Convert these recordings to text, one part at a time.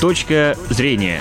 Точка зрения.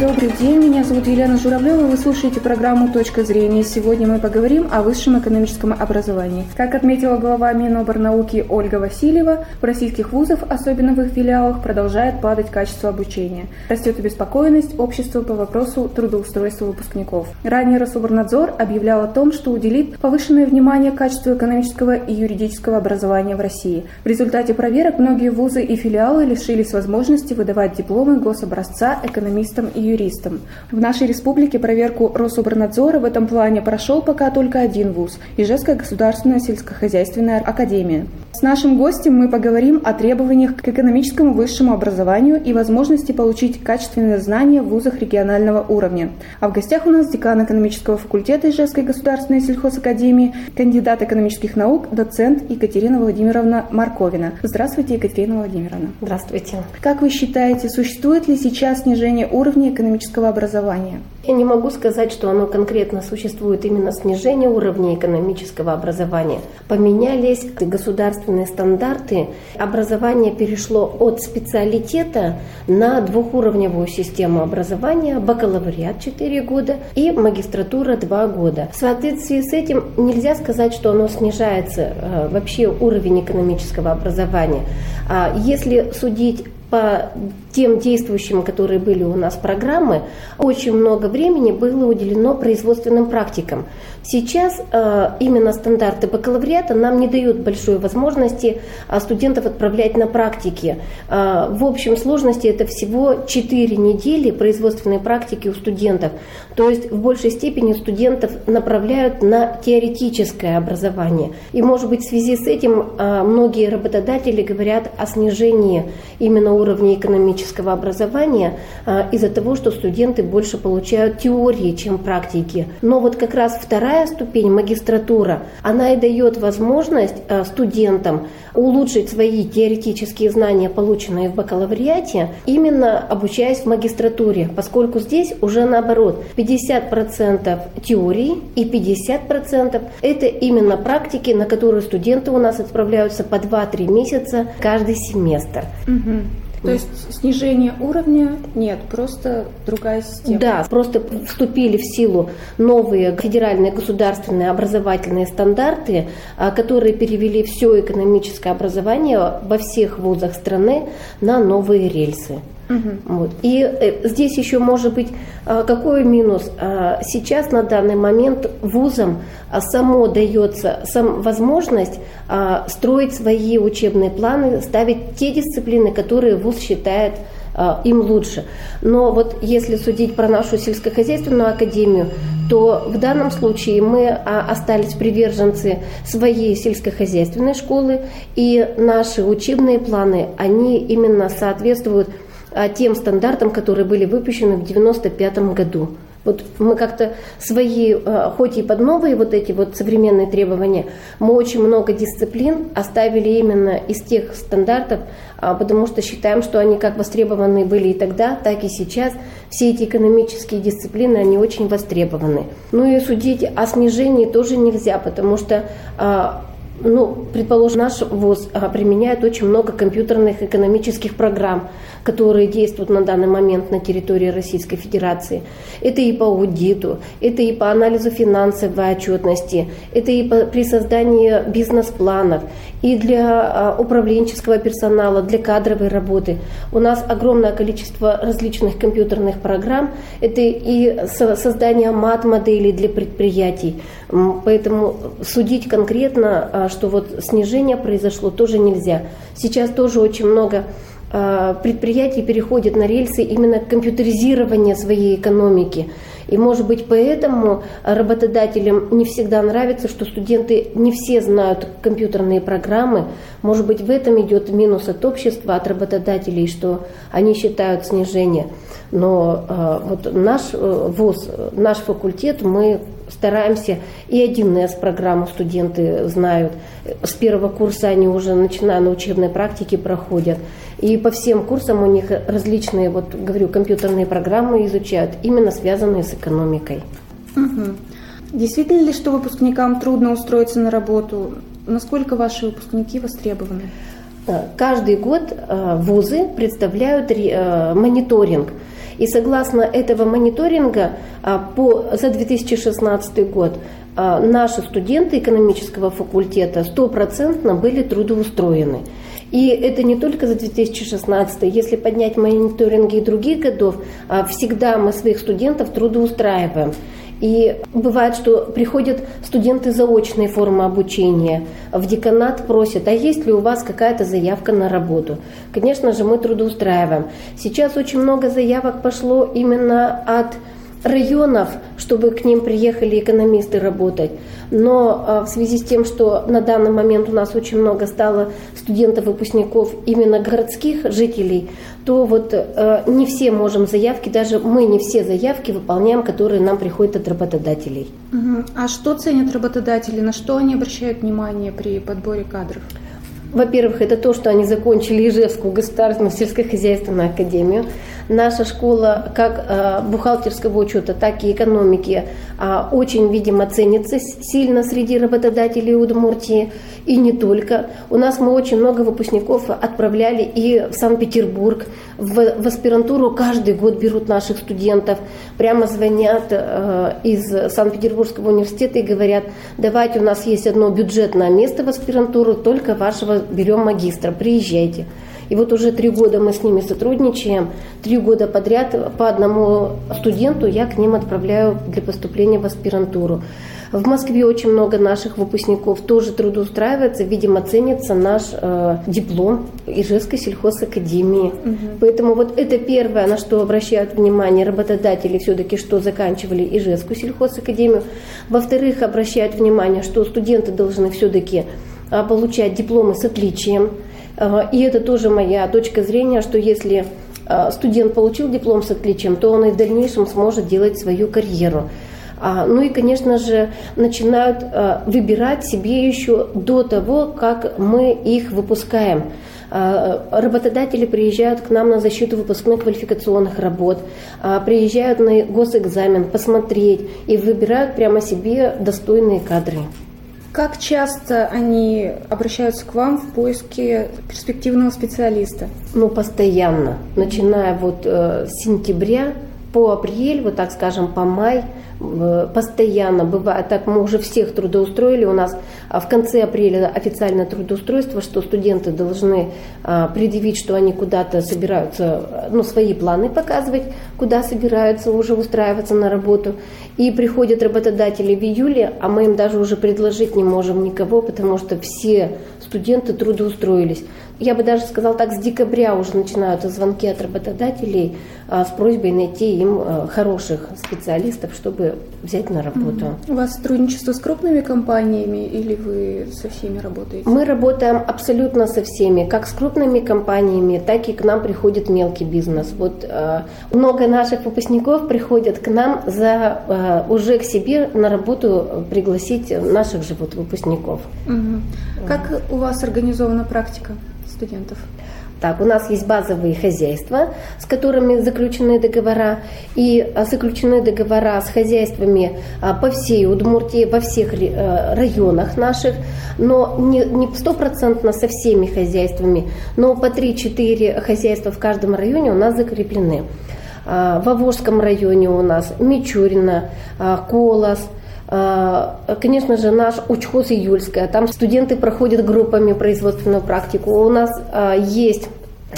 Добрый день, меня зовут Елена Журавлева, вы слушаете программу «Точка зрения». Сегодня мы поговорим о высшем экономическом образовании. Как отметила глава Миноборнауки Ольга Васильева, в российских вузах, особенно в их филиалах, продолжает падать качество обучения. Растет обеспокоенность общества по вопросу трудоустройства выпускников. Ранее Рособорнадзор объявлял о том, что уделит повышенное внимание качеству экономического и юридического образования в России. В результате проверок многие вузы и филиалы лишились возможности выдавать дипломы гособразца экономистам и юристом. В нашей республике проверку Рособорнадзора в этом плане прошел пока только один вуз – Ижевская государственная сельскохозяйственная академия. С нашим гостем мы поговорим о требованиях к экономическому высшему образованию и возможности получить качественные знания в вузах регионального уровня. А в гостях у нас декан экономического факультета Ижевской государственной сельхозакадемии, кандидат экономических наук, доцент Екатерина Владимировна Марковина. Здравствуйте, Екатерина Владимировна. Здравствуйте. Как вы считаете, существует ли сейчас снижение уровня экономического образования? Я не могу сказать, что оно конкретно существует именно снижение уровня экономического образования. Поменялись государственные стандарты. Образование перешло от специалитета на двухуровневую систему образования, бакалавриат 4 года и магистратура 2 года. В соответствии с этим нельзя сказать, что оно снижается э, вообще уровень экономического образования. А если судить по тем действующим, которые были у нас программы, очень много времени было уделено производственным практикам. Сейчас э, именно стандарты бакалавриата нам не дают большой возможности э, студентов отправлять на практики. Э, в общем сложности это всего 4 недели производственной практики у студентов. То есть в большей степени студентов направляют на теоретическое образование. И может быть в связи с этим э, многие работодатели говорят о снижении именно уровня экономического академического образования а, из-за того, что студенты больше получают теории, чем практики. Но вот как раз вторая ступень, магистратура, она и дает возможность а, студентам улучшить свои теоретические знания, полученные в бакалавриате, именно обучаясь в магистратуре, поскольку здесь уже наоборот 50% теории и 50% это именно практики, на которые студенты у нас отправляются по 2-3 месяца каждый семестр. Угу. То есть снижения уровня нет, просто другая система. Да, просто вступили в силу новые федеральные государственные образовательные стандарты, а, которые перевели все экономическое образование во всех вузах страны на новые рельсы. Угу. Вот. И э, здесь еще может быть а, какой минус? А, сейчас на данный момент вузам само дается сам, возможность строить свои учебные планы, ставить те дисциплины, которые вуз считает им лучше. Но вот если судить про нашу сельскохозяйственную академию, то в данном случае мы остались приверженцы своей сельскохозяйственной школы, и наши учебные планы, они именно соответствуют тем стандартам, которые были выпущены в 1995 году. Вот мы как-то свои, а, хоть и под новые вот эти вот современные требования, мы очень много дисциплин оставили именно из тех стандартов, а, потому что считаем, что они как востребованы были и тогда, так и сейчас. Все эти экономические дисциплины, они очень востребованы. Ну и судить о снижении тоже нельзя, потому что ну, предположим, наш ВУЗ применяет очень много компьютерных экономических программ, которые действуют на данный момент на территории Российской Федерации. Это и по аудиту, это и по анализу финансовой отчетности, это и по, при создании бизнес-планов, и для а, управленческого персонала, для кадровой работы. У нас огромное количество различных компьютерных программ. Это и создание мат-моделей для предприятий. Поэтому судить конкретно, а, что вот снижение произошло, тоже нельзя. Сейчас тоже очень много а, предприятий переходят на рельсы именно компьютеризирования своей экономики. И, может быть, поэтому работодателям не всегда нравится, что студенты не все знают компьютерные программы. Может быть, в этом идет минус от общества, от работодателей, что они считают снижение. Но э, вот наш э, ВУЗ, наш факультет, мы стараемся и 1С программу студенты знают. С первого курса они уже, начиная на учебной практике, проходят. И по всем курсам у них различные, вот говорю, компьютерные программы изучают, именно связанные с экономикой. Угу. Действительно ли, что выпускникам трудно устроиться на работу? Насколько ваши выпускники востребованы? Каждый год вузы представляют мониторинг. И согласно этого мониторинга по, за 2016 год наши студенты экономического факультета стопроцентно были трудоустроены. И это не только за 2016. Если поднять мониторинги других годов, а всегда мы своих студентов трудоустраиваем. И бывает, что приходят студенты заочной формы обучения, в деканат просят, а есть ли у вас какая-то заявка на работу? Конечно же, мы трудоустраиваем. Сейчас очень много заявок пошло именно от районов, чтобы к ним приехали экономисты работать. Но а, в связи с тем, что на данный момент у нас очень много стало студентов-выпускников именно городских жителей, то вот э, не все можем заявки, даже мы не все заявки выполняем, которые нам приходят от работодателей. А что ценят работодатели, на что они обращают внимание при подборе кадров? Во-первых, это то, что они закончили Ижевскую государственную сельскохозяйственную академию. Наша школа как э, бухгалтерского учета, так и экономики э, очень, видимо, ценится сильно среди работодателей Удмуртии. И не только. У нас мы очень много выпускников отправляли и в Санкт-Петербург. В, в аспирантуру каждый год берут наших студентов. Прямо звонят э, из Санкт-Петербургского университета и говорят, давайте у нас есть одно бюджетное место в аспирантуру, только вашего берем магистра, приезжайте. И вот уже три года мы с ними сотрудничаем. Три года подряд по одному студенту я к ним отправляю для поступления в аспирантуру. В Москве очень много наших выпускников тоже трудоустраивается, видимо, ценится наш э, диплом Ижевской сельхозакадемии. Угу. Поэтому вот это первое, на что обращают внимание работодатели все-таки, что заканчивали Ижевскую сельхозакадемию. Во-вторых, обращают внимание, что студенты должны все-таки э, получать дипломы с отличием. Э, и это тоже моя точка зрения, что если э, студент получил диплом с отличием, то он и в дальнейшем сможет делать свою карьеру. А, ну и, конечно же, начинают а, выбирать себе еще до того, как мы их выпускаем. А, работодатели приезжают к нам на защиту выпускных квалификационных работ, приезжают на госэкзамен посмотреть и выбирают прямо себе достойные кадры. Как часто они обращаются к вам в поиске перспективного специалиста? Ну, постоянно. Начиная вот э, с сентября по апрель, вот так скажем, по май – постоянно бывает, так мы уже всех трудоустроили, у нас а, в конце апреля официальное трудоустройство, что студенты должны а, предъявить, что они куда-то собираются, ну, свои планы показывать, куда собираются уже устраиваться на работу. И приходят работодатели в июле, а мы им даже уже предложить не можем никого, потому что все студенты трудоустроились я бы даже сказала так, с декабря уже начинаются звонки от работодателей а, с просьбой найти им а, хороших специалистов, чтобы взять на работу. У вас сотрудничество с крупными компаниями или вы со всеми работаете? Мы работаем абсолютно со всеми, как с крупными компаниями, так и к нам приходит мелкий бизнес. Вот а, много наших выпускников приходят к нам за а, уже к себе на работу пригласить наших же вот выпускников. Угу. Как у вас организована практика? студентов? Так, у нас есть базовые хозяйства, с которыми заключены договора, и а, заключены договора с хозяйствами а, по всей Удмуртии, во всех э, районах наших, но не стопроцентно со всеми хозяйствами, но по 3-4 хозяйства в каждом районе у нас закреплены. А, в Авожском районе у нас Мичурина, Колос – конечно же, наш учхоз июльская. Там студенты проходят группами производственную практику. У нас а, есть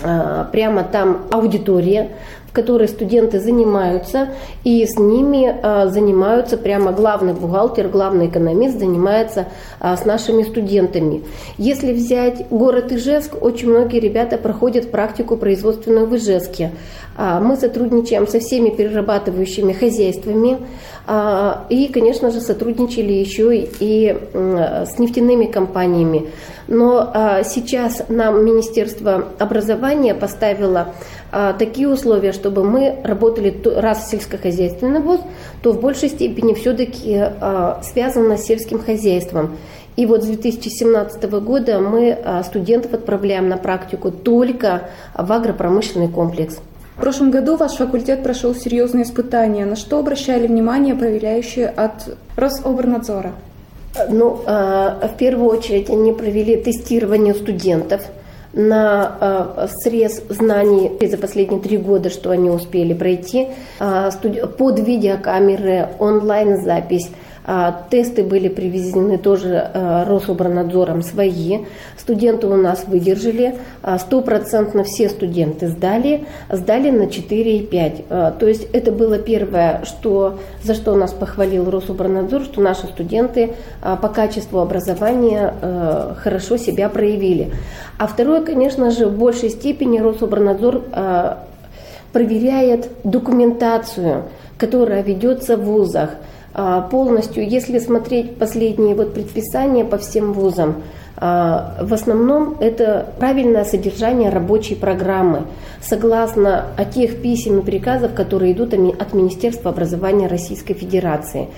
а, прямо там аудитория, которой студенты занимаются, и с ними а, занимаются прямо главный бухгалтер, главный экономист занимается а, с нашими студентами. Если взять город Ижевск, очень многие ребята проходят практику производственную в Ижевске. А, мы сотрудничаем со всеми перерабатывающими хозяйствами и, конечно же, сотрудничали еще и с нефтяными компаниями. Но сейчас нам Министерство образования поставило такие условия, чтобы мы работали раз сельскохозяйственный вуз, то в большей степени все-таки а, связано с сельским хозяйством. И вот с 2017 года мы а, студентов отправляем на практику только в агропромышленный комплекс. В прошлом году ваш факультет прошел серьезные испытания. На что обращали внимание проверяющие от Рособорнадзора? Ну, а, в первую очередь они провели тестирование студентов – на срез знаний за последние три года, что они успели пройти, под видеокамеры, онлайн-запись, а, тесты были привезены тоже а, Рособранадзором свои. Студенты у нас выдержали. А, стопроцентно все студенты сдали. Сдали на 4,5. То есть это было первое, что, за что нас похвалил Рособранадзор, что наши студенты по качеству образования хорошо себя проявили. А второе, конечно же, в большей степени Рособранадзор проверяет документацию, которая ведется в вузах. А, полностью, если смотреть последние вот предписания по всем вузам, а, в основном это правильное содержание рабочей программы, согласно тех писем и приказов, которые идут от Министерства образования Российской Федерации.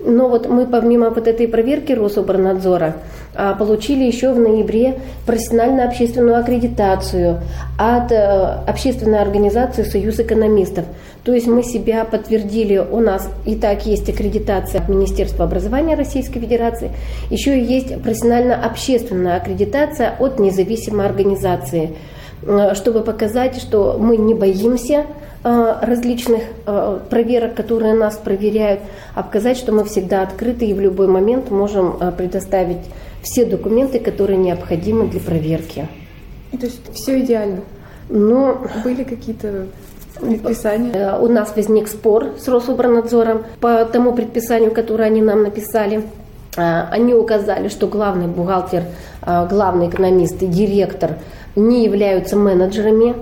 Но вот мы помимо вот этой проверки Рособорнадзора а, получили еще в ноябре профессионально-общественную аккредитацию от э, общественной организации «Союз экономистов». То есть мы себя подтвердили, у нас и так есть аккредитация от Министерства образования Российской Федерации, еще и есть профессионально-общественная аккредитация от независимой организации, э, чтобы показать, что мы не боимся Э, различных э, проверок, которые нас проверяют, а показать, что мы всегда открыты и в любой момент можем предоставить все документы, которые необходимы для проверки. То есть все идеально? Ну, были какие-то предписания? У нас возник спор с Рособранадзором по тому предписанию, которое они нам написали. Они указали, что главный бухгалтер, главный экономист и директор не являются менеджерами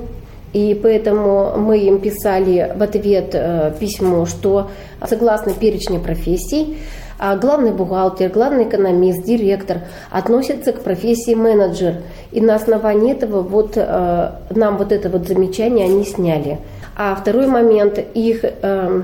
и поэтому мы им писали в ответ э, письмо, что согласно перечню профессий, а главный бухгалтер, главный экономист, директор относятся к профессии менеджер. И на основании этого вот э, нам вот это вот замечание они сняли. А второй момент, их э,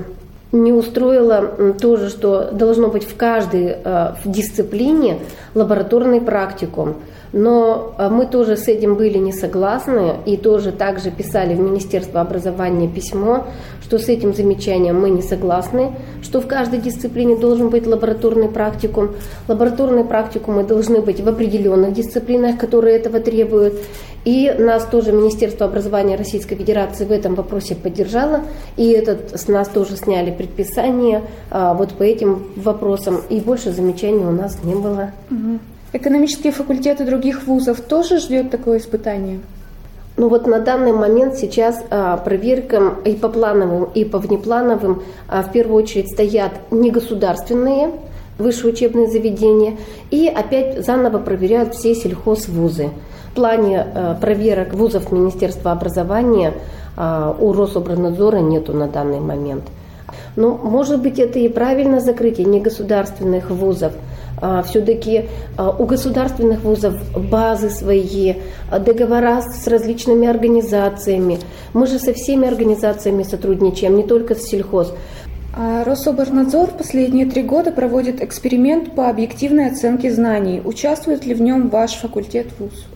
не устроило тоже, что должно быть в каждой в дисциплине лабораторный практикум. Но а, мы тоже с этим были не согласны и тоже также писали в Министерство образования письмо, что с этим замечанием мы не согласны, что в каждой дисциплине должен быть лабораторный практикум. Лабораторные практикумы должны быть в определенных дисциплинах, которые этого требуют. И нас тоже Министерство образования Российской Федерации в этом вопросе поддержало. И этот, с нас тоже сняли предписание а, вот по этим вопросам. И больше замечаний у нас не было. Угу. Экономические факультеты других вузов тоже ждет такое испытание? Ну вот на данный момент сейчас а, проверкам и по плановым, и по внеплановым а, в первую очередь стоят негосударственные высшие учебные заведения и опять заново проверяют все сельхозвузы. В плане а, проверок вузов Министерства образования а, у Рособранадзора нету на данный момент. Но ну, может быть это и правильно закрытие негосударственных вузов – а, все-таки а, у государственных вузов базы свои, договора с различными организациями. Мы же со всеми организациями сотрудничаем, не только с сельхоз. Рособорнадзор в последние три года проводит эксперимент по объективной оценке знаний. Участвует ли в нем ваш факультет вуз?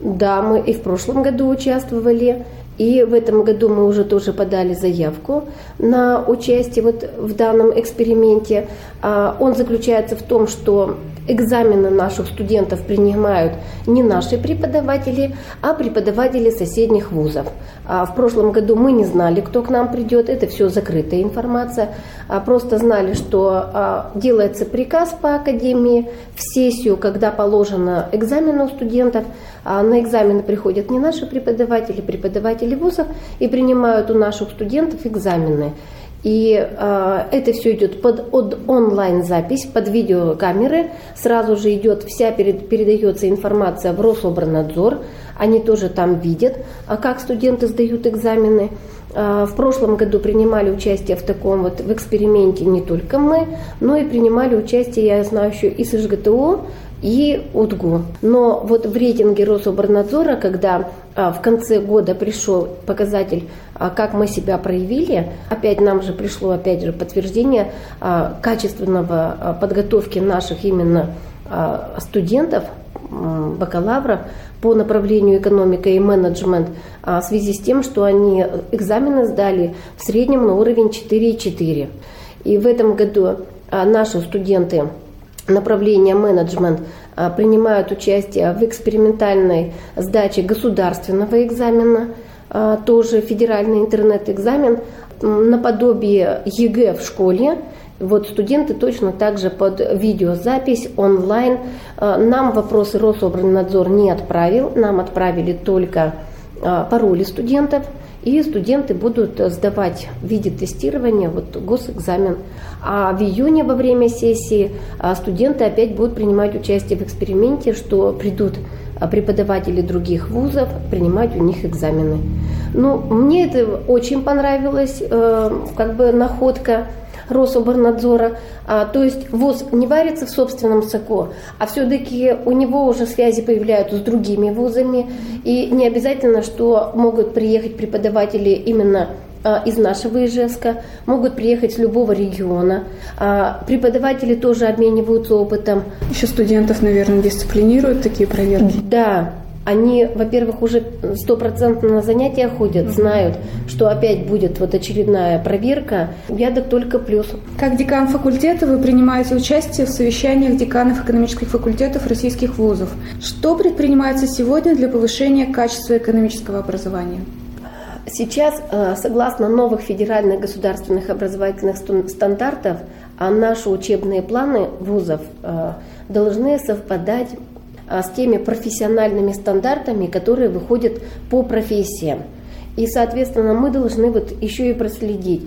Да, мы и в прошлом году участвовали. И в этом году мы уже тоже подали заявку на участие вот в данном эксперименте. А, он заключается в том, что экзамены наших студентов принимают не наши преподаватели, а преподаватели соседних вузов. А в прошлом году мы не знали, кто к нам придет, это все закрытая информация, а просто знали, что а, делается приказ по академии в сессию, когда положено экзамен у студентов. А на экзамены приходят не наши преподаватели, преподаватели вузов и принимают у наших студентов экзамены. И э, это все идет под, под онлайн-запись, под видеокамеры. Сразу же идет вся перед, передается информация в Рособранадзор. Они тоже там видят, а как студенты сдают экзамены. Э, в прошлом году принимали участие в таком вот в эксперименте не только мы, но и принимали участие, я знаю, еще и с СЖГТО, и УДГУ. Но вот в рейтинге Рособорнадзора, когда а, в конце года пришел показатель, а, как мы себя проявили, опять нам же пришло опять же подтверждение а, качественного подготовки наших именно студентов, бакалавров по направлению экономика и менеджмент в связи с тем, что они экзамены сдали в среднем на уровень 4,4. И в этом году наши студенты направления менеджмент принимают участие в экспериментальной сдаче государственного экзамена, тоже федеральный интернет-экзамен, наподобие ЕГЭ в школе, вот студенты точно так же под видеозапись онлайн. Нам вопросы Рособорнадзор не отправил, нам отправили только пароли студентов – и студенты будут сдавать в виде тестирования вот, госэкзамен. А в июне во время сессии а, студенты опять будут принимать участие в эксперименте, что придут а, преподаватели других вузов принимать у них экзамены. Ну, мне это очень понравилось, э, как бы находка. Рособорнадзора. А, то есть ВУЗ не варится в собственном соку, а все-таки у него уже связи появляются с другими вузами. И не обязательно, что могут приехать преподаватели именно а, из нашего Ижевска, могут приехать с любого региона. А, преподаватели тоже обмениваются опытом. Еще студентов, наверное, дисциплинируют такие проверки. Да, они, во-первых, уже стопроцентно на занятия ходят, знают, что опять будет вот очередная проверка. Я да только плюс. Как декан факультета вы принимаете участие в совещаниях деканов экономических факультетов российских вузов. Что предпринимается сегодня для повышения качества экономического образования? Сейчас, э, согласно новых федеральных государственных образовательных стандартов, а наши учебные планы вузов э, должны совпадать с теми профессиональными стандартами, которые выходят по профессиям. И, соответственно, мы должны вот еще и проследить.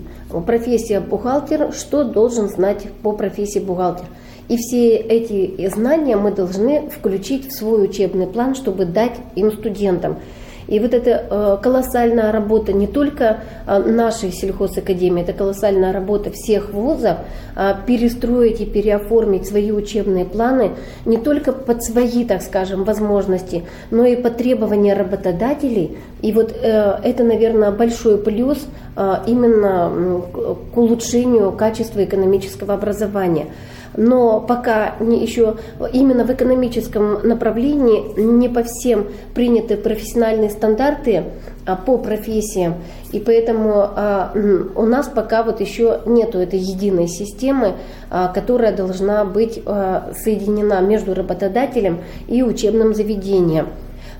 Профессия бухгалтер, что должен знать по профессии бухгалтер. И все эти знания мы должны включить в свой учебный план, чтобы дать им студентам. И вот эта э, колоссальная работа не только э, нашей сельхозакадемии, это колоссальная работа всех вузов, э, перестроить и переоформить свои учебные планы не только под свои, так скажем, возможности, но и под требования работодателей. И вот это, наверное, большой плюс именно к улучшению качества экономического образования но пока не еще именно в экономическом направлении не по всем приняты профессиональные стандарты а, по профессиям. И поэтому а, у нас пока вот еще нету этой единой системы, а, которая должна быть соединена между работодателем и учебным заведением.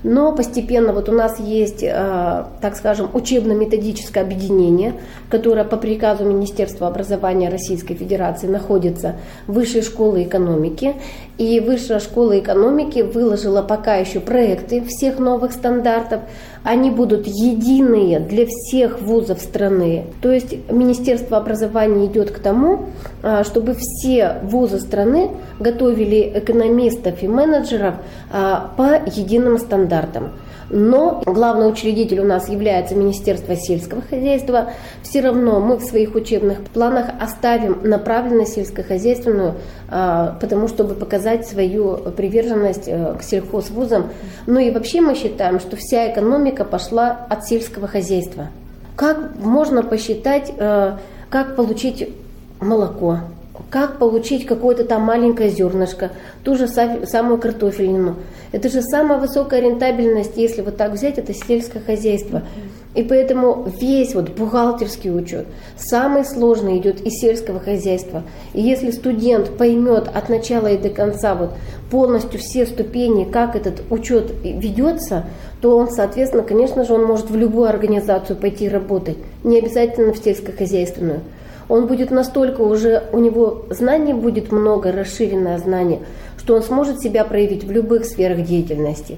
Но постепенно вот у нас есть, э, так скажем, учебно-методическое объединение, которое по приказу Министерства образования Российской Федерации находится в Высшей школе экономики. И Высшая школа экономики выложила пока еще проекты всех новых стандартов. Они будут единые для всех вузов страны. То есть Министерство образования идет к тому, а, чтобы все вузы страны готовили экономистов и менеджеров а, по единым стандартам но главный учредитель у нас является Министерство сельского хозяйства, все равно мы в своих учебных планах оставим направленность сельскохозяйственную, а, потому чтобы показать свою приверженность э, к сельхозвузам. Ну и вообще мы считаем, что вся экономика пошла от сельского хозяйства. Как можно посчитать, э, как получить молоко, как получить какое-то там маленькое зернышко, ту же самую картофелину. Это же самая высокая рентабельность, если вот так взять, это сельское хозяйство. И поэтому весь вот бухгалтерский учет, самый сложный идет из сельского хозяйства. И если студент поймет от начала и до конца вот полностью все ступени, как этот учет ведется, то он, соответственно, конечно же, он может в любую организацию пойти работать, не обязательно в сельскохозяйственную он будет настолько уже, у него знаний будет много, расширенное знание, что он сможет себя проявить в любых сферах деятельности.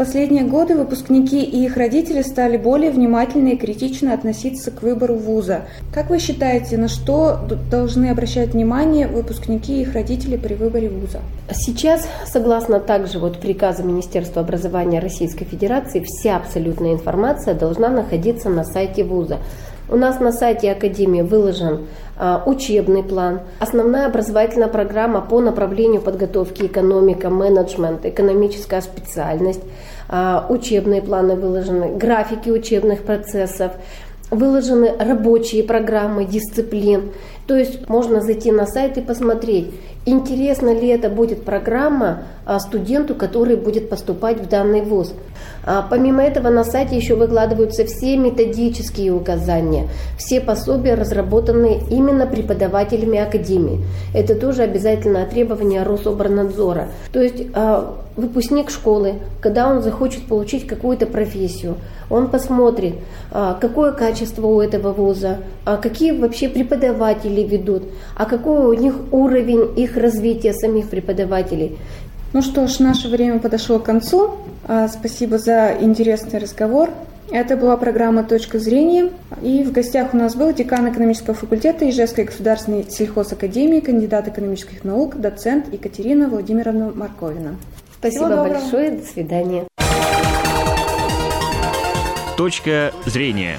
Последние годы выпускники и их родители стали более внимательно и критично относиться к выбору вуза. Как вы считаете, на что должны обращать внимание выпускники и их родители при выборе вуза? Сейчас, согласно также вот приказу Министерства образования Российской Федерации, вся абсолютная информация должна находиться на сайте вуза. У нас на сайте Академии выложен а, учебный план, основная образовательная программа по направлению подготовки экономика, менеджмент, экономическая специальность, а, учебные планы выложены, графики учебных процессов, выложены рабочие программы, дисциплин. То есть можно зайти на сайт и посмотреть, интересна ли это будет программа а, студенту, который будет поступать в данный вуз. А помимо этого на сайте еще выкладываются все методические указания, все пособия, разработанные именно преподавателями академии. Это тоже обязательное требование Рособорнадзора. То есть а, выпускник школы, когда он захочет получить какую-то профессию, он посмотрит, а, какое качество у этого вуза, какие вообще преподаватели ведут, а какой у них уровень их развития самих преподавателей. Ну что ж, наше время подошло к концу. А, спасибо за интересный разговор. Это была программа «Точка зрения». И в гостях у нас был декан экономического факультета Ижевской государственной сельхозакадемии, кандидат экономических наук, доцент Екатерина Владимировна Марковина. Спасибо большое. До свидания. Точка зрения.